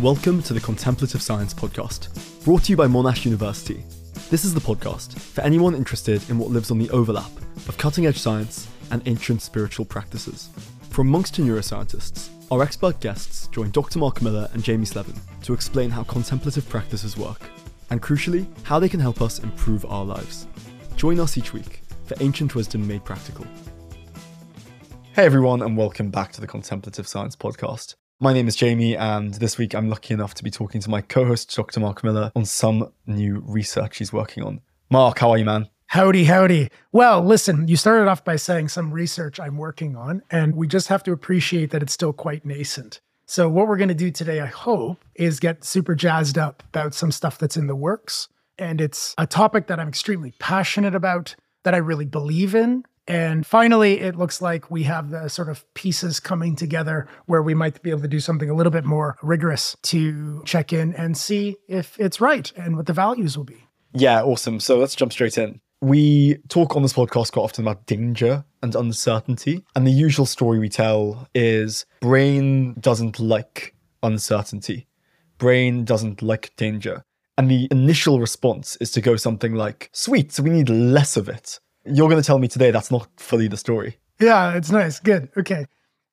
Welcome to the Contemplative Science Podcast, brought to you by Monash University. This is the podcast for anyone interested in what lives on the overlap of cutting edge science and ancient spiritual practices. From monks to neuroscientists, our expert guests join Dr. Mark Miller and Jamie Slevin to explain how contemplative practices work, and crucially, how they can help us improve our lives. Join us each week for ancient wisdom made practical. Hey everyone, and welcome back to the Contemplative Science Podcast. My name is Jamie, and this week I'm lucky enough to be talking to my co host, Dr. Mark Miller, on some new research he's working on. Mark, how are you, man? Howdy, howdy. Well, listen, you started off by saying some research I'm working on, and we just have to appreciate that it's still quite nascent. So, what we're going to do today, I hope, is get super jazzed up about some stuff that's in the works. And it's a topic that I'm extremely passionate about, that I really believe in, and finally, it looks like we have the sort of pieces coming together where we might be able to do something a little bit more rigorous to check in and see if it's right and what the values will be. Yeah, awesome. So let's jump straight in. We talk on this podcast quite often about danger and uncertainty. And the usual story we tell is brain doesn't like uncertainty, brain doesn't like danger. And the initial response is to go something like, sweet, so we need less of it you're going to tell me today that's not fully the story. Yeah, it's nice. Good. Okay.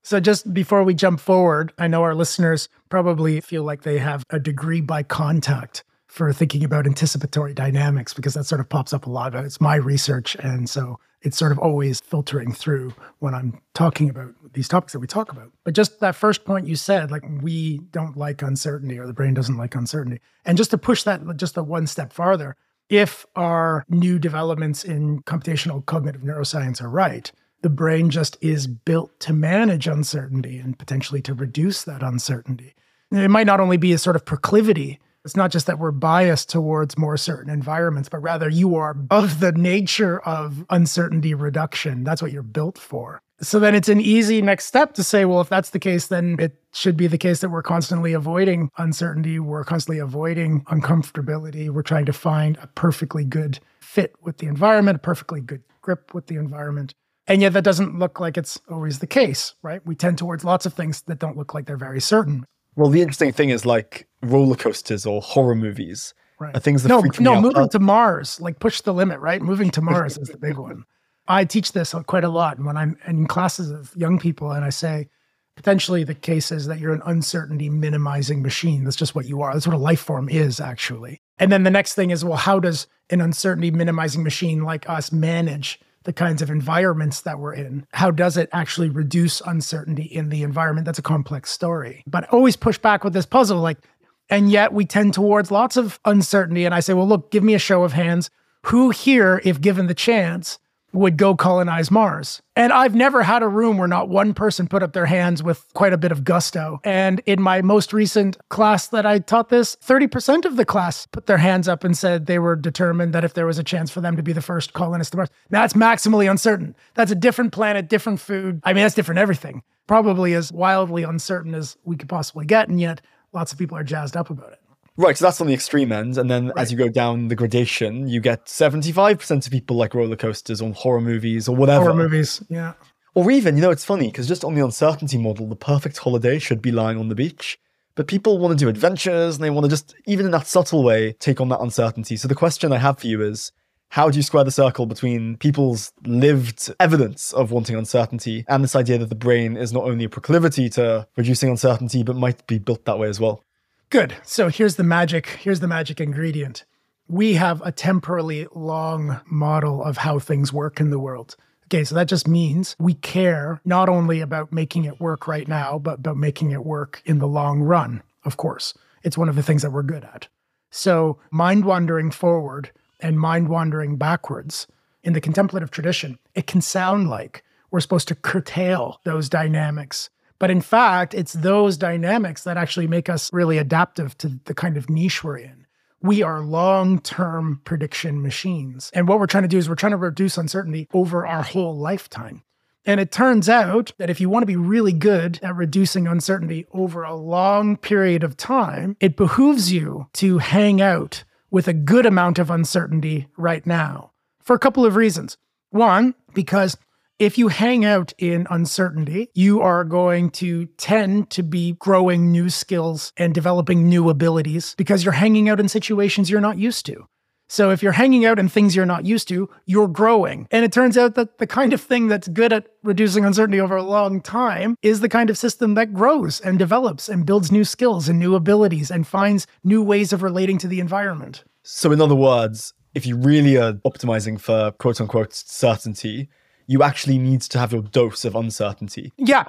So, just before we jump forward, I know our listeners probably feel like they have a degree by contact for thinking about anticipatory dynamics because that sort of pops up a lot. Uh, it's my research. And so it's sort of always filtering through when I'm talking about these topics that we talk about. But just that first point you said, like we don't like uncertainty or the brain doesn't like uncertainty. And just to push that just a one step farther, if our new developments in computational cognitive neuroscience are right, the brain just is built to manage uncertainty and potentially to reduce that uncertainty. It might not only be a sort of proclivity. It's not just that we're biased towards more certain environments, but rather you are of the nature of uncertainty reduction. That's what you're built for. So then it's an easy next step to say, well, if that's the case, then it should be the case that we're constantly avoiding uncertainty, we're constantly avoiding uncomfortability, we're trying to find a perfectly good fit with the environment, a perfectly good grip with the environment. And yet that doesn't look like it's always the case, right? We tend towards lots of things that don't look like they're very certain. Well, the interesting thing is like roller coasters or horror movies. Right. Are things that no, freak no, me out. moving Uh, to Mars, like push the limit, right? Moving to Mars is the big one. I teach this quite a lot And when I'm in classes of young people and I say, potentially the case is that you're an uncertainty minimizing machine. That's just what you are. That's what a life form is, actually. And then the next thing is, well, how does an uncertainty minimizing machine like us manage the kinds of environments that we're in? How does it actually reduce uncertainty in the environment? That's a complex story. But always push back with this puzzle, like, and yet we tend towards lots of uncertainty. And I say, well, look, give me a show of hands. Who here, if given the chance, would go colonize Mars. And I've never had a room where not one person put up their hands with quite a bit of gusto. And in my most recent class that I taught this, 30% of the class put their hands up and said they were determined that if there was a chance for them to be the first colonist to Mars. Now, that's maximally uncertain. That's a different planet, different food. I mean, that's different everything. Probably as wildly uncertain as we could possibly get. And yet, lots of people are jazzed up about it. Right, so that's on the extreme end. And then as you go down the gradation, you get 75% of people like roller coasters or horror movies or whatever. Horror movies, yeah. Or even, you know, it's funny because just on the uncertainty model, the perfect holiday should be lying on the beach. But people want to do adventures and they want to just, even in that subtle way, take on that uncertainty. So the question I have for you is how do you square the circle between people's lived evidence of wanting uncertainty and this idea that the brain is not only a proclivity to reducing uncertainty, but might be built that way as well? Good. So here's the magic. Here's the magic ingredient. We have a temporally long model of how things work in the world. Okay, so that just means we care not only about making it work right now, but about making it work in the long run, of course. It's one of the things that we're good at. So, mind wandering forward and mind wandering backwards in the contemplative tradition, it can sound like we're supposed to curtail those dynamics but in fact, it's those dynamics that actually make us really adaptive to the kind of niche we're in. We are long term prediction machines. And what we're trying to do is we're trying to reduce uncertainty over our whole lifetime. And it turns out that if you want to be really good at reducing uncertainty over a long period of time, it behooves you to hang out with a good amount of uncertainty right now for a couple of reasons. One, because If you hang out in uncertainty, you are going to tend to be growing new skills and developing new abilities because you're hanging out in situations you're not used to. So if you're hanging out in things you're not used to, you're growing. And it turns out that the kind of thing that's good at reducing uncertainty over a long time is the kind of system that grows and develops and builds new skills and new abilities and finds new ways of relating to the environment. So, in other words, if you really are optimizing for quote unquote certainty, you actually need to have your dose of uncertainty. Yeah.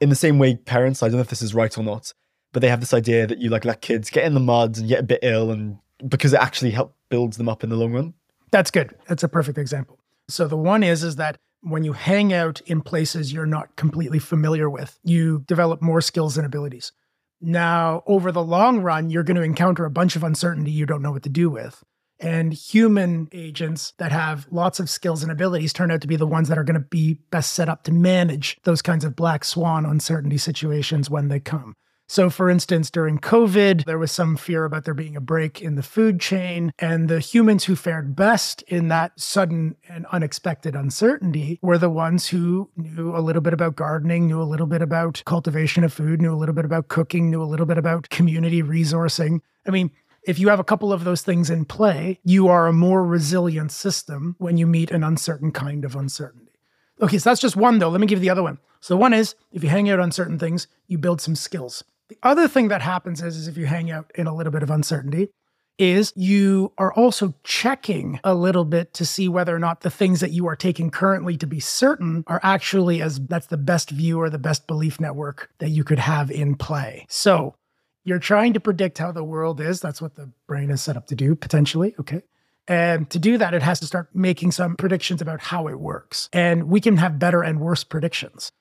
In the same way, parents, I don't know if this is right or not, but they have this idea that you like let kids get in the mud and get a bit ill and because it actually help builds them up in the long run. That's good. That's a perfect example. So the one is is that when you hang out in places you're not completely familiar with, you develop more skills and abilities. Now, over the long run, you're going to encounter a bunch of uncertainty you don't know what to do with. And human agents that have lots of skills and abilities turn out to be the ones that are going to be best set up to manage those kinds of black swan uncertainty situations when they come. So, for instance, during COVID, there was some fear about there being a break in the food chain. And the humans who fared best in that sudden and unexpected uncertainty were the ones who knew a little bit about gardening, knew a little bit about cultivation of food, knew a little bit about cooking, knew a little bit about community resourcing. I mean, if you have a couple of those things in play, you are a more resilient system when you meet an uncertain kind of uncertainty. Okay, so that's just one though. Let me give you the other one. So, one is if you hang out on certain things, you build some skills. The other thing that happens is, is if you hang out in a little bit of uncertainty, is you are also checking a little bit to see whether or not the things that you are taking currently to be certain are actually as that's the best view or the best belief network that you could have in play. So you're trying to predict how the world is. That's what the brain is set up to do, potentially. Okay. And to do that, it has to start making some predictions about how it works. And we can have better and worse predictions.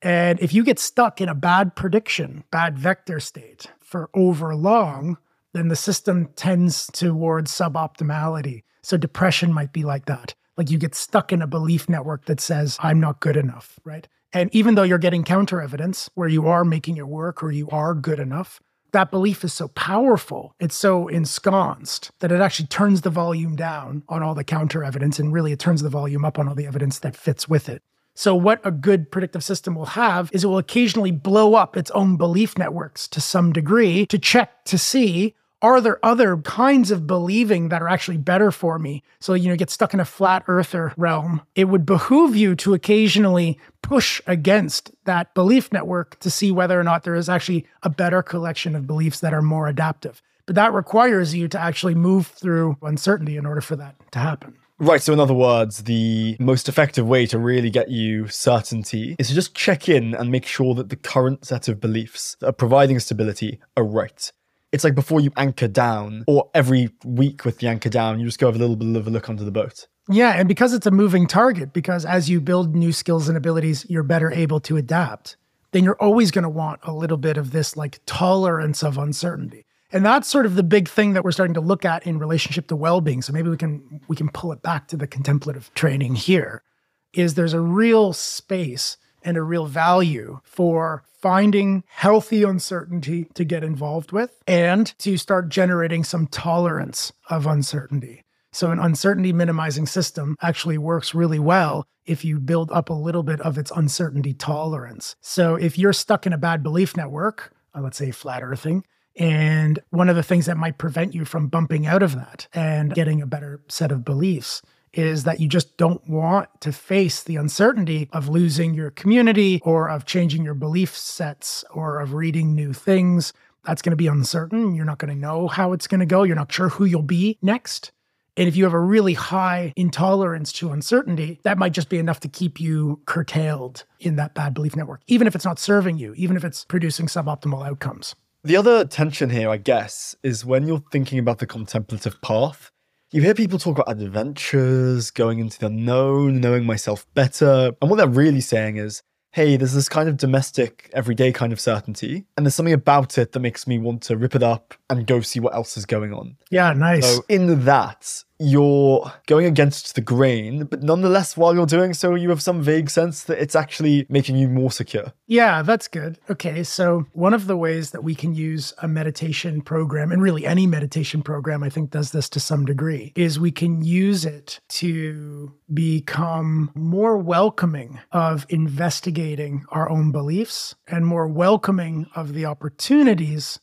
And if you get stuck in a bad prediction, bad vector state for over long, then the system tends towards suboptimality. So depression might be like that. Like you get stuck in a belief network that says, I'm not good enough, right? And even though you're getting counter evidence where you are making it work or you are good enough, that belief is so powerful, it's so ensconced that it actually turns the volume down on all the counter evidence and really it turns the volume up on all the evidence that fits with it. So, what a good predictive system will have is it will occasionally blow up its own belief networks to some degree to check to see are there other kinds of believing that are actually better for me? So, you know, get stuck in a flat earther realm. It would behoove you to occasionally push against that belief network to see whether or not there is actually a better collection of beliefs that are more adaptive. But that requires you to actually move through uncertainty in order for that to happen. Right. So, in other words, the most effective way to really get you certainty is to just check in and make sure that the current set of beliefs that are providing stability are right it's like before you anchor down, or every week with the anchor down, you just go have a little bit of a look under the boat. Yeah, and because it's a moving target, because as you build new skills and abilities, you're better able to adapt, then you're always going to want a little bit of this like tolerance of uncertainty. And that's sort of the big thing that we're starting to look at in relationship to well-being. So maybe we can we can pull it back to the contemplative training here is there's a real space and a real value for finding healthy uncertainty to get involved with and to start generating some tolerance of uncertainty. So, an uncertainty minimizing system actually works really well if you build up a little bit of its uncertainty tolerance. So, if you're stuck in a bad belief network, uh, let's say flat earthing, and one of the things that might prevent you from bumping out of that and getting a better set of beliefs is that you just don't want to face the uncertainty of losing your community or of changing your belief sets or of reading new things. That's going to be uncertain. You're not going to know how it's going to go. You're not sure who you'll be next. And if you have a really high intolerance to uncertainty, that might just be enough to keep you curtailed in that bad belief network, even if it's not serving you, even if it's producing suboptimal outcomes. The other tension here, I guess, is when you're thinking about the contemplative path, you hear people talk about adventures, going into the unknown, knowing myself better. And what they're really saying is, hey, there's this kind of domestic, everyday kind of certainty. And there's something about it that makes me want to rip it up and go see what else is going on. Yeah, nice. So, in that, you're going against the grain, but nonetheless, while you're doing so, you have some vague sense that it's actually making you more secure. Yeah, that's good. Okay, so one of the ways that we can use a meditation program, and really any meditation program, I think, does this to some degree, is we can use it to become more welcoming of investigating our own beliefs and more welcoming of the opportunities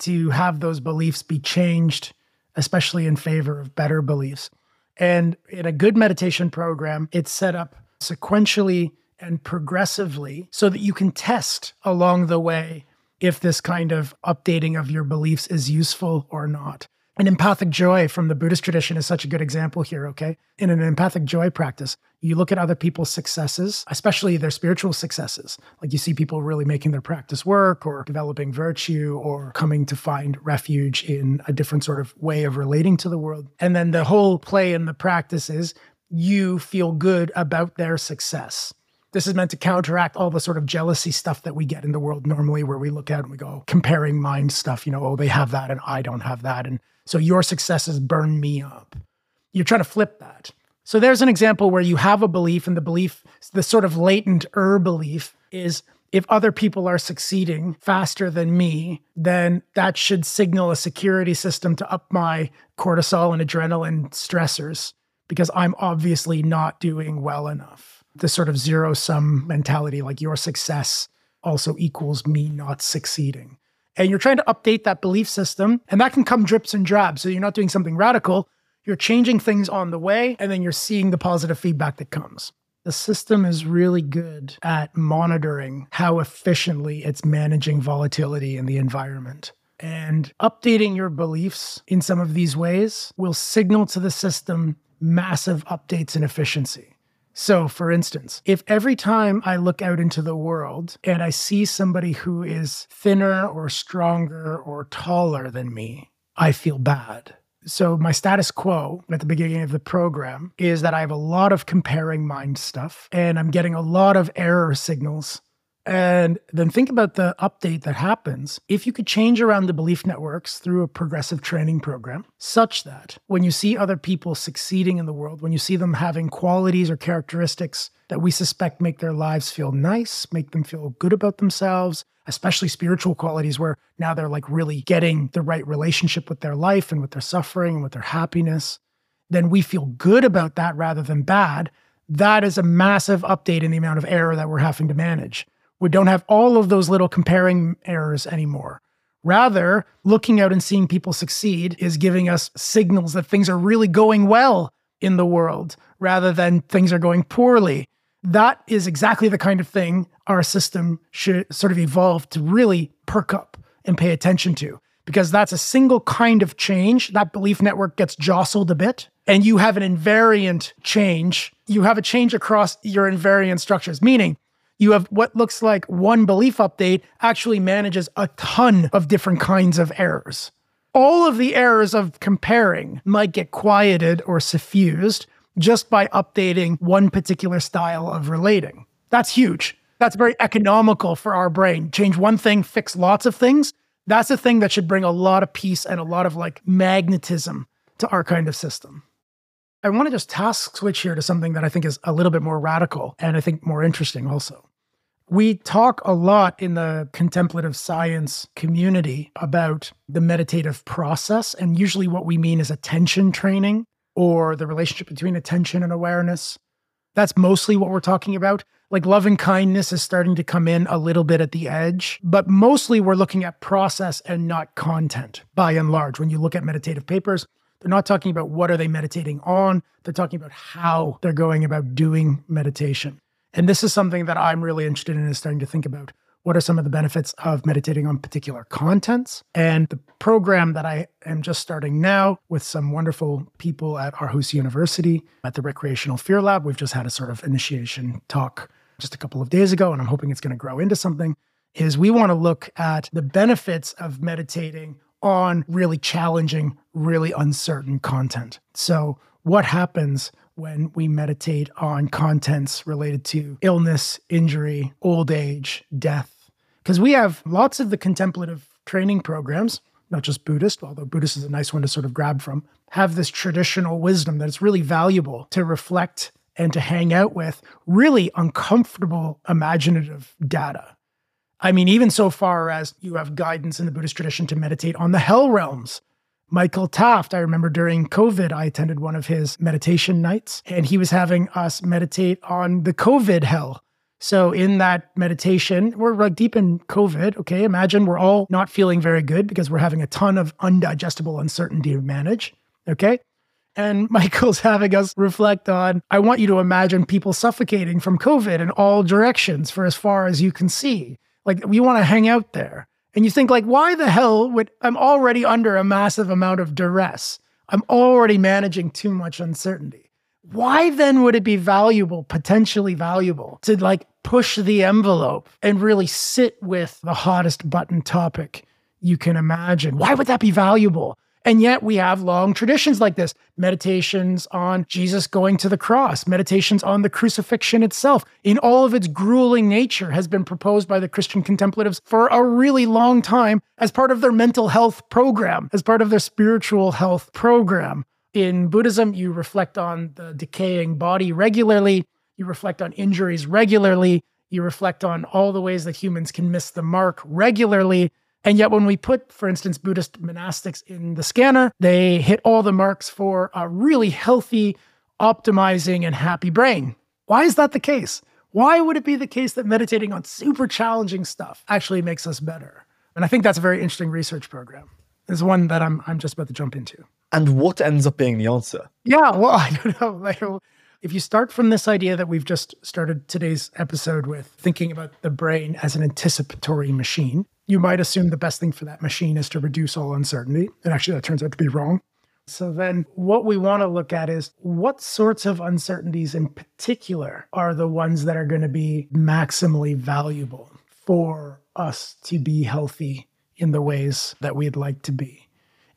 to have those beliefs be changed especially in favor of better beliefs. And in a good meditation program, it's set up sequentially and progressively so that you can test along the way if this kind of updating of your beliefs is useful or not. An empathic joy from the Buddhist tradition is such a good example here, okay? In an empathic joy practice, you look at other people's successes, especially their spiritual successes. Like you see people really making their practice work or developing virtue or coming to find refuge in a different sort of way of relating to the world. And then the whole play in the practice is you feel good about their success. This is meant to counteract all the sort of jealousy stuff that we get in the world normally, where we look at and we go comparing mind stuff, you know, oh, they have that and I don't have that. And so your successes burn me up. You're trying to flip that. So there's an example where you have a belief, and the belief, the sort of latent er belief is if other people are succeeding faster than me, then that should signal a security system to up my cortisol and adrenaline stressors because I'm obviously not doing well enough. The sort of zero sum mentality, like your success also equals me not succeeding and you're trying to update that belief system. And that can come drips and drabs. So you're not doing something radical, you're changing things on the way, and then you're seeing the positive feedback that comes. The system is really good at monitoring how efficiently it's managing volatility in the environment. And updating your beliefs in some of these ways will signal to the system massive updates in efficiency. So, for instance, if every time I look out into the world and I see somebody who is thinner or stronger or taller than me, I feel bad. So, my status quo at the beginning of the program is that I have a lot of comparing mind stuff and I'm getting a lot of error signals and then think about the update that happens if you could change around the belief networks through a progressive training program, such that when you see other people succeeding in the world, when you see them having qualities or characteristics that we suspect make their lives feel nice, make them feel good about themselves, especially spiritual qualities where now they're like really getting the right relationship with their life and with their suffering and with their happiness, then we feel good about that rather than bad. That is a massive update in the amount of error that we're having to manage. We don't have all of those little comparing errors anymore. Rather, looking out and seeing people succeed is giving us signals that things are really going well in the world rather than things are going poorly. That is exactly the kind of thing our system should sort of evolve to really perk up and pay attention to because that's a single kind of change. That belief network gets jostled a bit, and you have an invariant change. You have a change across your invariant structures, meaning you have what looks like one belief update actually manages a ton of different kinds of errors. All of the errors of comparing might get quieted or suffused just by updating one particular style of relating. That's huge. That's very economical for our brain. Change one thing, fix lots of things. That's a thing that should bring a lot of peace and a lot of like magnetism to our kind of system. I want to just task switch here to something that I think is a little bit more radical and I think more interesting also. We talk a lot in the contemplative science community about the meditative process. And usually, what we mean is attention training or the relationship between attention and awareness. That's mostly what we're talking about. Like loving kindness is starting to come in a little bit at the edge, but mostly we're looking at process and not content by and large. When you look at meditative papers, they're not talking about what are they meditating on, they're talking about how they're going about doing meditation. And this is something that I'm really interested in is starting to think about. What are some of the benefits of meditating on particular contents? And the program that I am just starting now with some wonderful people at Aarhus University at the Recreational Fear Lab. We've just had a sort of initiation talk just a couple of days ago, and I'm hoping it's going to grow into something. Is we want to look at the benefits of meditating on really challenging, really uncertain content. So, what happens when we meditate on contents related to illness, injury, old age, death? Because we have lots of the contemplative training programs not just Buddhist, although Buddhist is a nice one to sort of grab from, have this traditional wisdom that it's really valuable to reflect and to hang out with really uncomfortable imaginative data. I mean, even so far as you have guidance in the Buddhist tradition to meditate on the hell realms. Michael Taft, I remember during COVID, I attended one of his meditation nights, and he was having us meditate on the COVID hell. So, in that meditation, we're like deep in COVID. Okay. Imagine we're all not feeling very good because we're having a ton of undigestible uncertainty to manage. Okay. And Michael's having us reflect on I want you to imagine people suffocating from COVID in all directions for as far as you can see. Like we want to hang out there. And you think like why the hell would I'm already under a massive amount of duress. I'm already managing too much uncertainty. Why then would it be valuable, potentially valuable to like push the envelope and really sit with the hottest button topic you can imagine? Why would that be valuable? And yet we have long traditions like this meditations on Jesus going to the cross, meditations on the crucifixion itself, in all of its grueling nature, has been proposed by the Christian contemplatives for a really long time as part of their mental health program, as part of their spiritual health program. In Buddhism, you reflect on the decaying body regularly, you reflect on injuries regularly, you reflect on all the ways that humans can miss the mark regularly. And yet, when we put, for instance, Buddhist monastics in the scanner, they hit all the marks for a really healthy, optimizing, and happy brain. Why is that the case? Why would it be the case that meditating on super challenging stuff actually makes us better? And I think that's a very interesting research program. It's one that I'm, I'm just about to jump into. And what ends up being the answer? Yeah, well, I don't know. Like, if you start from this idea that we've just started today's episode with, thinking about the brain as an anticipatory machine, you might assume the best thing for that machine is to reduce all uncertainty. And actually, that turns out to be wrong. So, then what we want to look at is what sorts of uncertainties in particular are the ones that are going to be maximally valuable for us to be healthy in the ways that we'd like to be.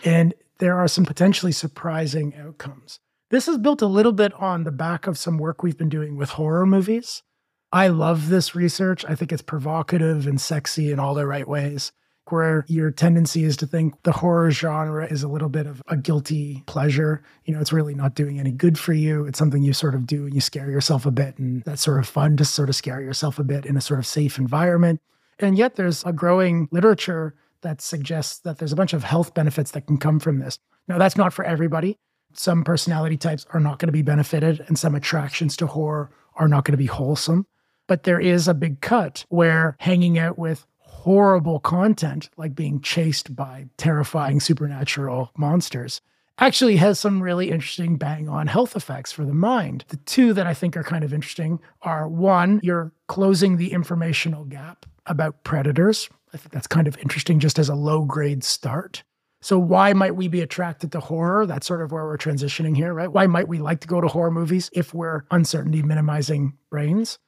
And there are some potentially surprising outcomes. This is built a little bit on the back of some work we've been doing with horror movies. I love this research. I think it's provocative and sexy in all the right ways, where your tendency is to think the horror genre is a little bit of a guilty pleasure. You know, it's really not doing any good for you. It's something you sort of do and you scare yourself a bit. And that's sort of fun to sort of scare yourself a bit in a sort of safe environment. And yet there's a growing literature that suggests that there's a bunch of health benefits that can come from this. Now, that's not for everybody some personality types are not going to be benefited and some attractions to horror are not going to be wholesome. But there is a big cut where hanging out with horrible content, like being chased by terrifying supernatural monsters, actually has some really interesting bang on health effects for the mind. The two that I think are kind of interesting are one, you're closing the informational gap about predators. I think that's kind of interesting just as a low grade start. So why might we be attracted to horror? That's sort of where we're transitioning here, right? Why might we like to go to horror movies if we're uncertainty minimizing brains?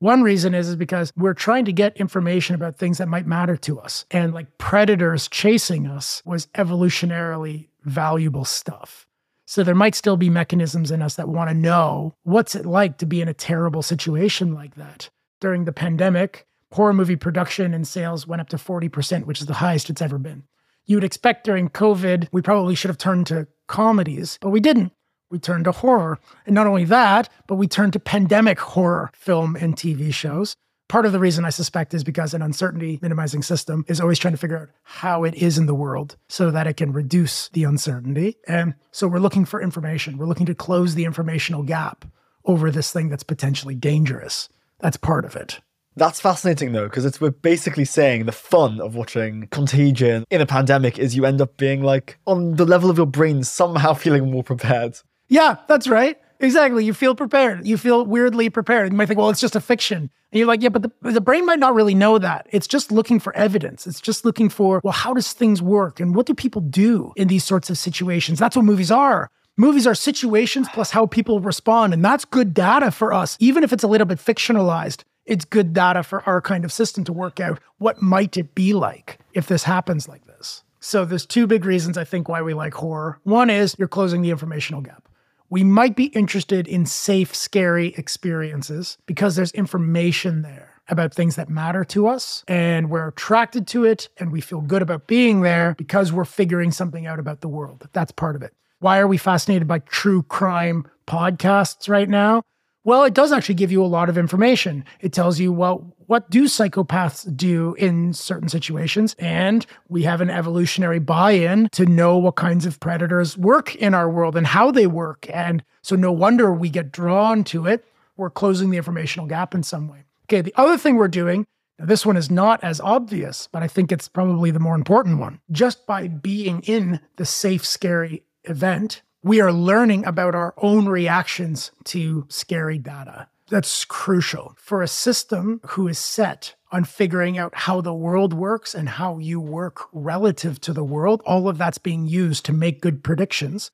One reason is, is because we're trying to get information about things that might matter to us. And like predators chasing us was evolutionarily valuable stuff. So there might still be mechanisms in us that want to know what's it like to be in a terrible situation like that. During the pandemic, horror movie production and sales went up to 40%, which is the highest it's ever been you would expect during COVID, we probably should have turned to comedies, but we didn't. We turned to horror. And not only that, but we turned to pandemic horror film and TV shows. Part of the reason I suspect is because an uncertainty minimizing system is always trying to figure out how it is in the world so that it can reduce the uncertainty. And so we're looking for information. We're looking to close the informational gap over this thing that's potentially dangerous. That's part of it. That's fascinating though, because we're basically saying the fun of watching Contagion in a pandemic is you end up being like on the level of your brain somehow feeling more prepared. Yeah, that's right. Exactly. You feel prepared. You feel weirdly prepared. You might think, well, it's just a fiction. And you're like, yeah, but the, the brain might not really know that. It's just looking for evidence. It's just looking for, well, how does things work? And what do people do in these sorts of situations? That's what movies are. Movies are situations plus how people respond. And that's good data for us, even if it's a little bit fictionalized it's good data for our kind of system to work out what might it be like if this happens like this. So there's two big reasons I think why we like horror. One is you're closing the informational gap. We might be interested in safe, scary experiences because there's information there. about things that matter to us and we're attracted to it and we feel good about being there because we're figuring something out about the world. That's part of it. Why are we fascinated by true crime podcasts right now? Well, it does actually give you a lot of information. It tells you, well, what do psychopaths do in certain situations? And we have an evolutionary buy in to know what kinds of predators work in our world and how they work. And so, no wonder we get drawn to it. We're closing the informational gap in some way. Okay, the other thing we're doing, now this one is not as obvious, but I think it's probably the more important one. Just by being in the safe, scary event, we are learning about our own reactions to scary data. That's crucial for a system who is set on figuring out how the world works and how you work relative to the world. All of that's being used to make good predictions.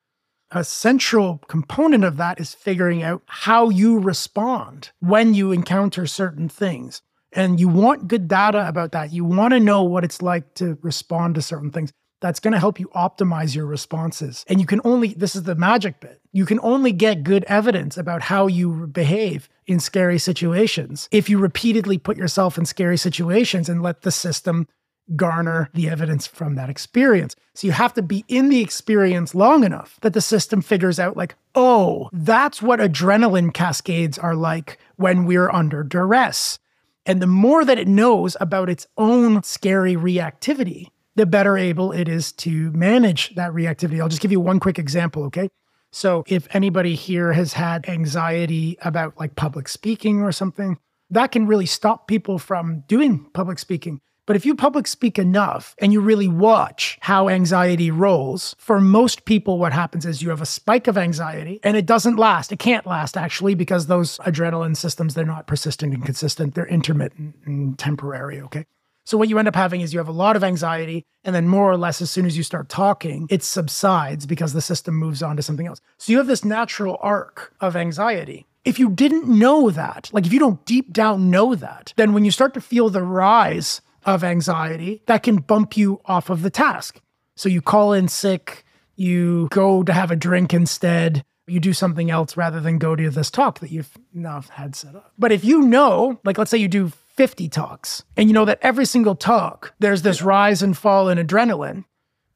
A central component of that is figuring out how you respond when you encounter certain things. And you want good data about that. You want to know what it's like to respond to certain things that's going to help you optimize your responses. And you can only, this is the magic bit, you can only get good evidence about how you behave in scary situations if you repeatedly put yourself in scary situations and let the system garner the evidence from that experience. So you have to be in the experience long enough that the system figures out, like, oh, that's what adrenaline cascades are like when we're under duress. And the more that it knows about its own scary reactivity, the better able it is to manage that reactivity. I'll just give you one quick example, okay? So, if anybody here has had anxiety about like public speaking or something, that can really stop people from doing public speaking. But if you public speak enough and you really watch how anxiety rolls, for most people, what happens is you have a spike of anxiety and it doesn't last. It can't last actually because those adrenaline systems, they're not persistent and consistent. They're intermittent and temporary. Okay. So what you end up having is you have a lot of anxiety, and then more or less, as soon as you start talking, it subsides because the system moves on to something else. So you have this natural arc of anxiety. If you didn't know that, like if you don't deep down know that, then when you start to feel the rise of anxiety, that can bump you off of the task. So you call in sick, you go to have a drink instead, you do something else rather than go to this talk that you've now had set up. But if you know, like let's say you do 50 talks. And you know that every single talk, there's this rise and fall in adrenaline.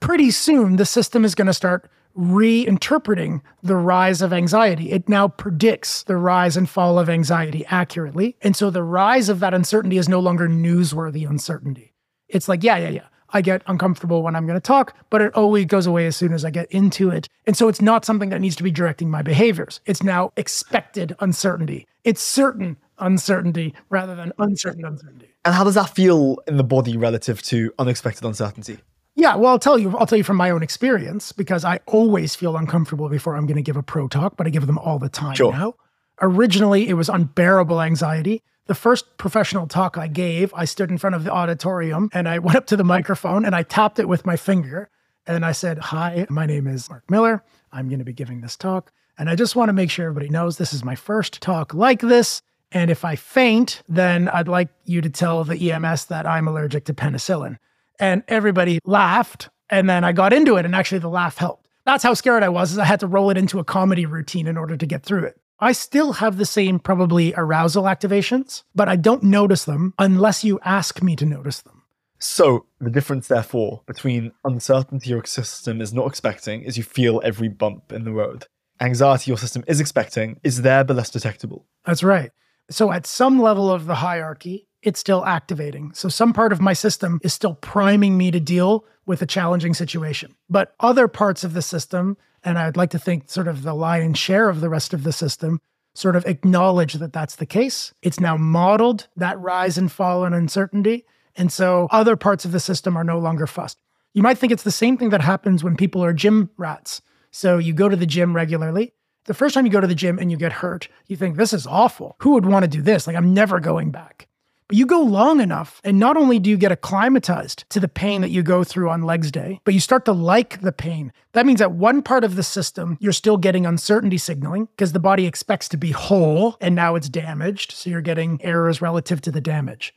Pretty soon, the system is going to start reinterpreting the rise of anxiety. It now predicts the rise and fall of anxiety accurately. And so the rise of that uncertainty is no longer newsworthy uncertainty. It's like, yeah, yeah, yeah. I get uncomfortable when I'm going to talk, but it always goes away as soon as I get into it. And so it's not something that needs to be directing my behaviors. It's now expected uncertainty. It's certain uncertainty rather than uncertain uncertainty. And how does that feel in the body relative to unexpected uncertainty? Yeah, well, I'll tell you. I'll tell you from my own experience because I always feel uncomfortable before I'm going to give a pro talk, but I give them all the time sure. now. Originally, it was unbearable anxiety. The first professional talk I gave, I stood in front of the auditorium and I went up to the microphone and I tapped it with my finger and I said, "Hi, my name is Mark Miller. I'm going to be giving this talk, and I just want to make sure everybody knows this is my first talk like this." And if I faint, then I'd like you to tell the EMS that I'm allergic to penicillin. And everybody laughed. And then I got into it, and actually the laugh helped. That's how scared I was, is I had to roll it into a comedy routine in order to get through it. I still have the same probably arousal activations, but I don't notice them unless you ask me to notice them. So the difference, therefore, between uncertainty your system is not expecting is you feel every bump in the road. Anxiety your system is expecting is there but less detectable. That's right. So at some level of the hierarchy, it's still activating. So some part of my system is still priming me to deal with a challenging situation. But other parts of the system, and I'd like to think sort of the lion's share of the rest of the system, sort of acknowledge that that's the case. It's now modeled that rise and fall and uncertainty. And so other parts of the system are no longer fussed. You might think it's the same thing that happens when people are gym rats. So you go to the gym regularly the first time you go to the gym and you get hurt, you think, this is awful. Who would want to do this? Like, I'm never going back. But you go long enough, and not only do you get acclimatized to the pain that you go through on legs day, but you start to like the pain. That means that one part of the system, you're still getting uncertainty signaling because the body expects to be whole and now it's damaged. So you're getting errors relative to the damage.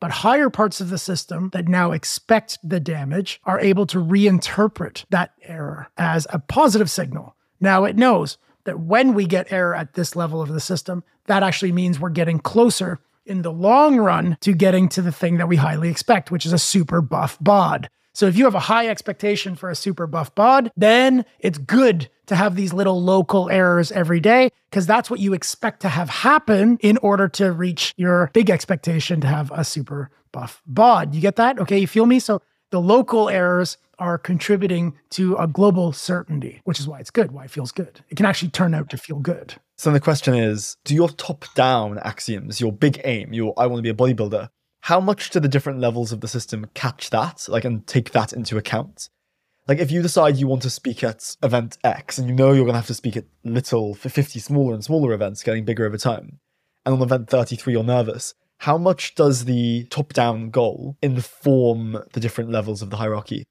But higher parts of the system that now expect the damage are able to reinterpret that error as a positive signal. Now it knows that when we get error at this level of the system, that actually means we're getting closer in the long run to getting to the thing that we highly expect, which is a super buff bod. So if you have a high expectation for a super buff bod, then it's good to have these little local errors every day because that's what you expect to have happen in order to reach your big expectation to have a super buff bod. You get that? Okay, you feel me? So the local errors are contributing to a global certainty, which is why it's good, why it feels good. It can actually turn out to feel good. So the question is do your top down axioms, your big aim, your I want to be a bodybuilder, how much do the different levels of the system catch that, like, and take that into account? Like, if you decide you want to speak at event X and you know you're going to have to speak at little for 50 smaller and smaller events, getting bigger over time, and on event 33 you're nervous, how much does the top down goal inform the different levels of the hierarchy?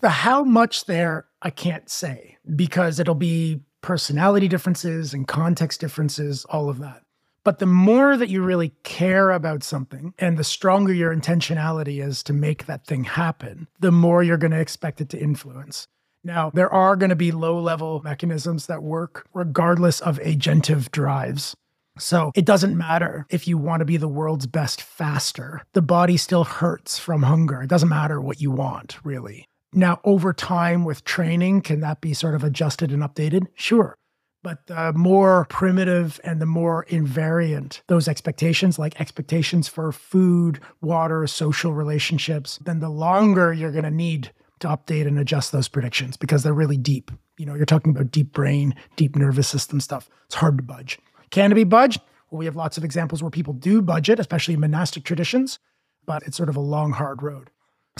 The how much there, I can't say because it'll be personality differences and context differences, all of that. But the more that you really care about something and the stronger your intentionality is to make that thing happen, the more you're going to expect it to influence. Now, there are going to be low level mechanisms that work regardless of agentive drives. So it doesn't matter if you want to be the world's best faster. The body still hurts from hunger. It doesn't matter what you want, really. Now, over time with training, can that be sort of adjusted and updated? Sure. But the more primitive and the more invariant those expectations, like expectations for food, water, social relationships, then the longer you're going to need to update and adjust those predictions because they're really deep. You know, you're talking about deep brain, deep nervous system stuff. It's hard to budge. Can it be budged? Well, we have lots of examples where people do budget, especially in monastic traditions, but it's sort of a long, hard road.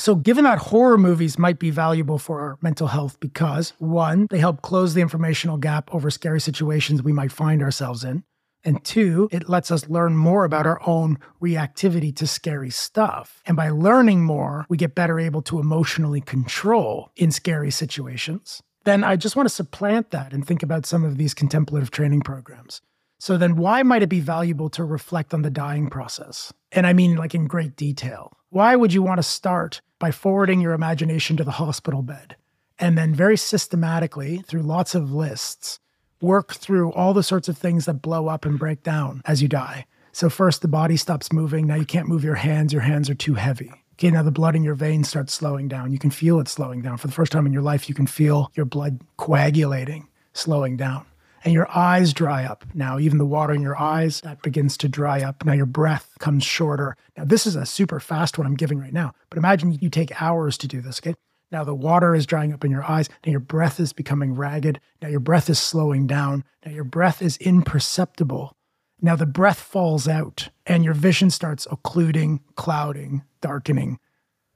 So, given that horror movies might be valuable for our mental health because one, they help close the informational gap over scary situations we might find ourselves in. And two, it lets us learn more about our own reactivity to scary stuff. And by learning more, we get better able to emotionally control in scary situations. Then I just want to supplant that and think about some of these contemplative training programs. So then why might it be valuable to reflect on the dying process? And I mean like in great detail. Why would you want to start by forwarding your imagination to the hospital bed and then very systematically through lots of lists work through all the sorts of things that blow up and break down as you die? So first the body stops moving. Now you can't move your hands. Your hands are too heavy. Okay, now the blood in your veins starts slowing down. You can feel it slowing down. For the first time in your life, you can feel your blood coagulating, slowing down and your eyes dry up. Now, even the water in your eyes, that begins to dry up. Now, your breath comes shorter. Now, this is a super fast one I'm giving right now, but imagine you take hours to do this, okay? Now, the water is drying up in your eyes. Now, your breath is becoming ragged. Now, your breath is slowing down. Now, your breath is imperceptible. Now, the breath falls out and your vision starts occluding, clouding, darkening.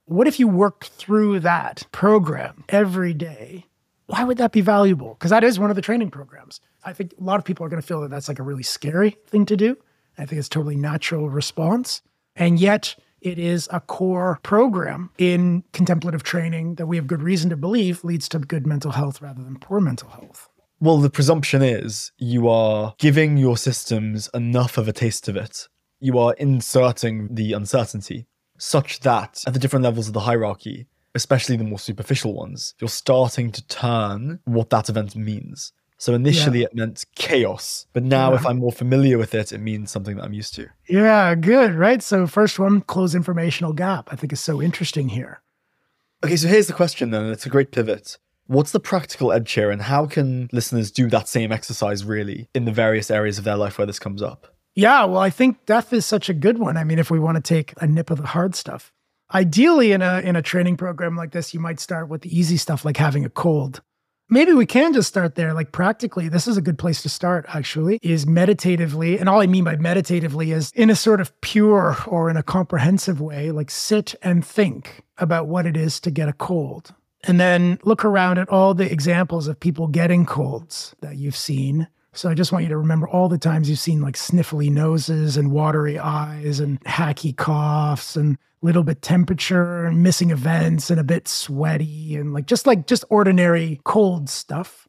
What if you worked through that program every day why would that be valuable? Because that is one of the training programs. I think a lot of people are going to feel that that's like a really scary thing to do. I think it's totally natural response. And yet, it is a core program in contemplative training that we have good reason to believe leads to good mental health rather than poor mental health. Well, the presumption is you are giving your systems enough of a taste of it. You are inserting the uncertainty such that at the different levels of the hierarchy, especially the more superficial ones, you're starting to turn what that event means. So initially yeah. it meant chaos, but now yeah. if I'm more familiar with it, it means something that I'm used to. Yeah, good, right? So first one, close informational gap, I think is so interesting here. Okay, so here's the question then, it's a great pivot. What's the practical edge here, and how can listeners do that same exercise really in the various areas of their life where this comes up? Yeah, well, I think death is such a good one. I mean, if we want to take a nip of the hard stuff, ideally in a in a training program like this, you might start with the easy stuff like having a cold. Maybe we can just start there. Like practically, this is a good place to start, actually, is meditatively. And all I mean by meditatively is in a sort of pure or in a comprehensive way, like sit and think about what it is to get a cold. And then look around at all the examples of people getting colds that you've seen. So I just want you to remember all the times you've seen like sniffly noses and watery eyes and hacky coughs and little bit temperature and missing events and a bit sweaty and like just like just ordinary cold stuff.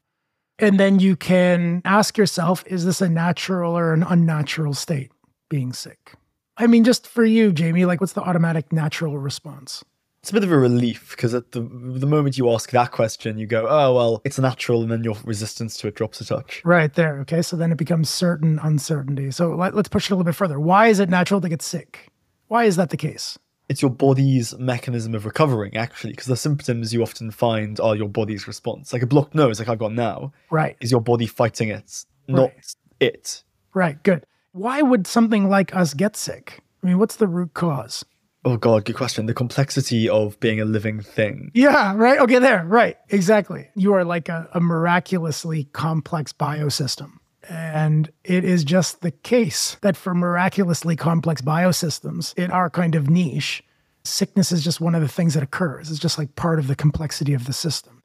And then you can ask yourself, is this a natural or an unnatural state being sick? I mean, just for you, Jamie, like what's the automatic natural response? it's a bit of a relief because at the the moment you ask that question, you go, "Oh well, it's natural," and then your resistance to it drops a touch. Right there. Okay, so then it becomes certain uncertainty. So let, let's push it a little bit further. Why is it natural to get sick? Why is that the case? It's your body's mechanism of recovering, actually, because the symptoms you often find are your body's response. Like a blocked nose, like I've got now, Right. is your body fighting it, not Right. it. Right. Good. Why would something like us get sick? I mean, what's the root cause? Oh god, good question. The complexity of being a living thing. Yeah, right. Okay, there. Right. Exactly. You are like a, a miraculously complex biosystem. And it is just the case that for miraculously complex biosystems in our kind of niche, sickness is just one of the things that occurs. It's just like part of the complexity of the system.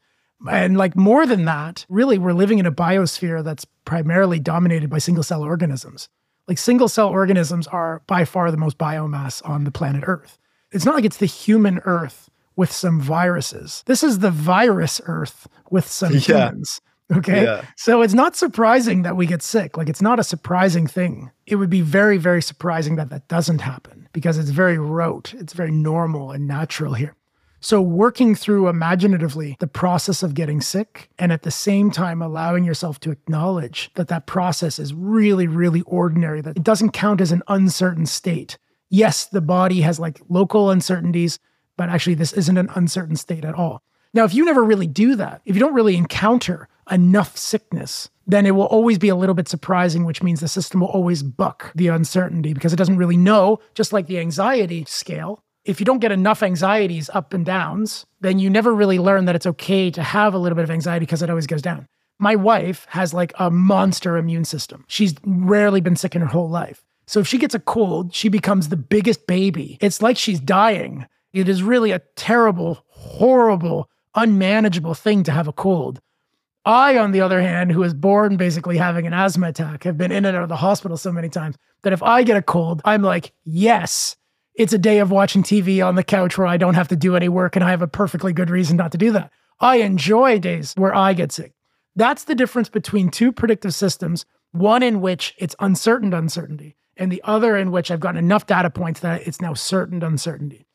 And like more than that, really, we're living in a biosphere that's primarily dominated by single cell organisms. Like single cell organisms are by far the most biomass on the planet Earth. It's not like it's the human Earth with some viruses. This is the virus Earth with some Yeah. humans. Okay. Yeah. So it's not surprising that we get sick. Like it's not a surprising thing. It would be very, very surprising that that doesn't happen because it's very rote. It's very normal and natural here. So, working through imaginatively the process of getting sick and at the same time allowing yourself to acknowledge that that process is really, really ordinary, that it doesn't count as an uncertain state. Yes, the body has like local uncertainties, but actually, this isn't an uncertain state at all. Now, if you never really do that, if you don't really encounter enough sickness, then it will always be a little bit surprising, which means the system will always buck the uncertainty because it doesn't really know, just like the anxiety scale if you don't get enough anxieties up and downs, then you never really learn that it's okay to have a little bit of anxiety because it always goes down. My wife has like a monster immune system. She's rarely been sick in her whole life. So if she gets a cold, she becomes the biggest baby. It's like she's dying. It is really a terrible, horrible, unmanageable thing to have a cold. I, on the other hand, who was born basically having an asthma attack, have been in and out of the hospital so many times that if I get a cold, I'm like, yes, it's a day of watching TV on the couch where I don't have to do any work and I have a perfectly good reason not to do that. I enjoy days where I get sick. That's the difference between two predictive systems, one in which it's uncertain uncertainty, and the other in which I've gotten enough data points that it's now certain uncertainty.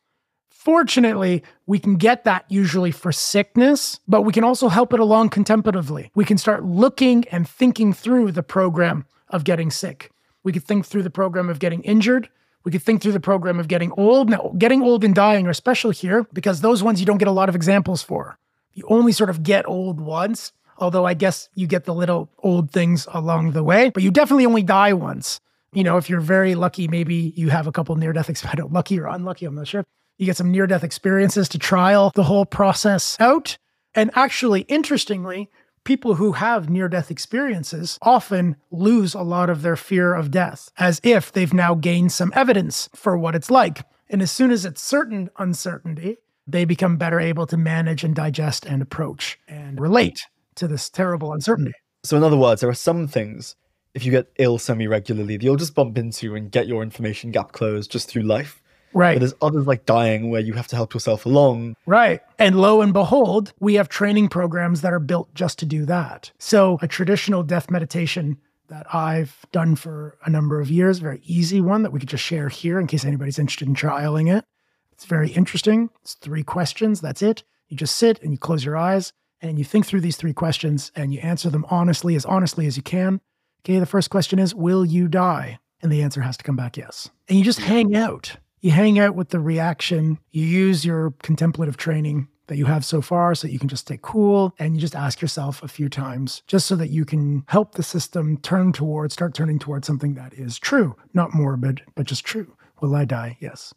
Fortunately, we can get that usually for sickness, but we can also help it along contemplatively. We can start looking and thinking through the program of getting sick. We could think through the program of getting injured. We could think through the program of getting old. Now, getting old and dying are special here because those ones you don't get a lot of examples for. You only sort of get old once, although I guess you get the little old things along the way, but you definitely only die once. You know, if you're very lucky, maybe you have a couple near death experiences. Lucky or unlucky, I'm not sure. You get some near death experiences to trial the whole process out. And actually, interestingly, people who have near death experiences often lose a lot of their fear of death, as if they've now gained some evidence for what it's like. And as soon as it's certain uncertainty, they become better able to manage and digest and approach and relate to this terrible uncertainty. So, in other words, there are some things, if you get ill semi regularly, that you'll just bump into and get your information gap closed just through life. But Right. there's others like dying where you have to help yourself along. Right. And lo and behold, we have training programs that are built just to do that. So, a traditional death meditation that I've done for a number of years, very easy one that we could just share here in case anybody's interested in trialing it. It's very interesting. It's three questions. That's it. You just sit and you close your eyes and you think through these three questions and you answer them honestly, as honestly as you can. Okay. The first question is Will you die? And the answer has to come back yes. And you just hang out. You hang out with the reaction. You use your contemplative training that you have so far so that you can just stay cool and you just ask yourself a few times just so that you can help the system turn towards, start turning towards something that is true, not morbid, but just true. Will I die? Yes.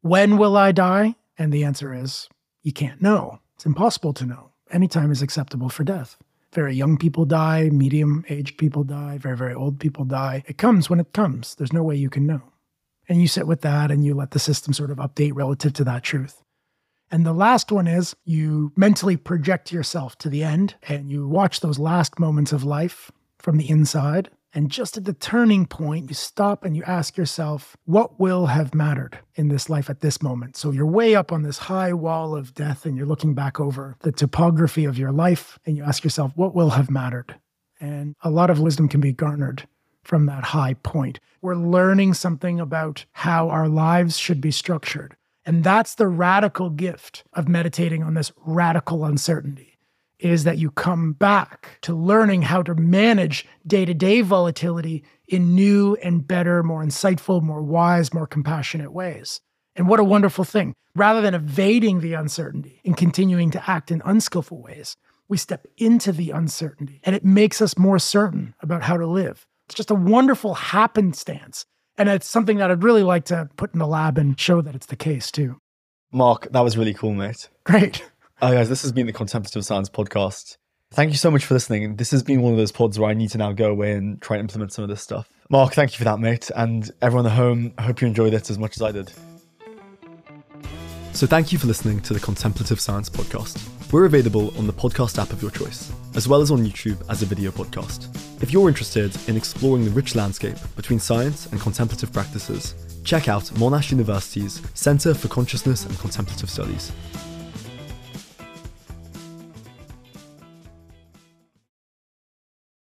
When will I die? And the answer is you can't know. It's impossible to know. Any time is acceptable for death. Very young people die, medium aged people die, very, very old people die. It comes when it comes. There's no way you can know. And you sit with that and you let the system sort of update relative to that truth. And the last one is you mentally project yourself to the end and you watch those last moments of life from the inside. And just at the turning point, you stop and you ask yourself, what will have mattered in this life at this moment? So you're way up on this high wall of death and you're looking back over the topography of your life and you ask yourself, what will have mattered? And a lot of wisdom can be garnered from that high point. We're learning something about how our lives should be structured. And that's the radical gift of meditating on this radical uncertainty is that you come back to learning how to manage day-to-day volatility in new and better, more insightful, more wise, more compassionate ways. And what a wonderful thing. Rather than evading the uncertainty and continuing to act in unskillful ways, we step into the uncertainty and it makes us more certain about how to live. It's just a wonderful happenstance. And it's something that I'd really like to put in the lab and show that it's the case too. Mark, that was really cool, mate. Great. Uh, guys, this has been the Contemplative Science Podcast. Thank you so much for listening. This has been one of those pods where I need to now go away and try and implement some of this stuff. Mark, thank you for that, mate. And everyone at home, I hope you enjoyed it as much as I did. So, thank you for listening to the Contemplative Science Podcast. We're available on the podcast app of your choice, as well as on YouTube as a video podcast. If you're interested in exploring the rich landscape between science and contemplative practices, check out Monash University's Centre for Consciousness and Contemplative Studies.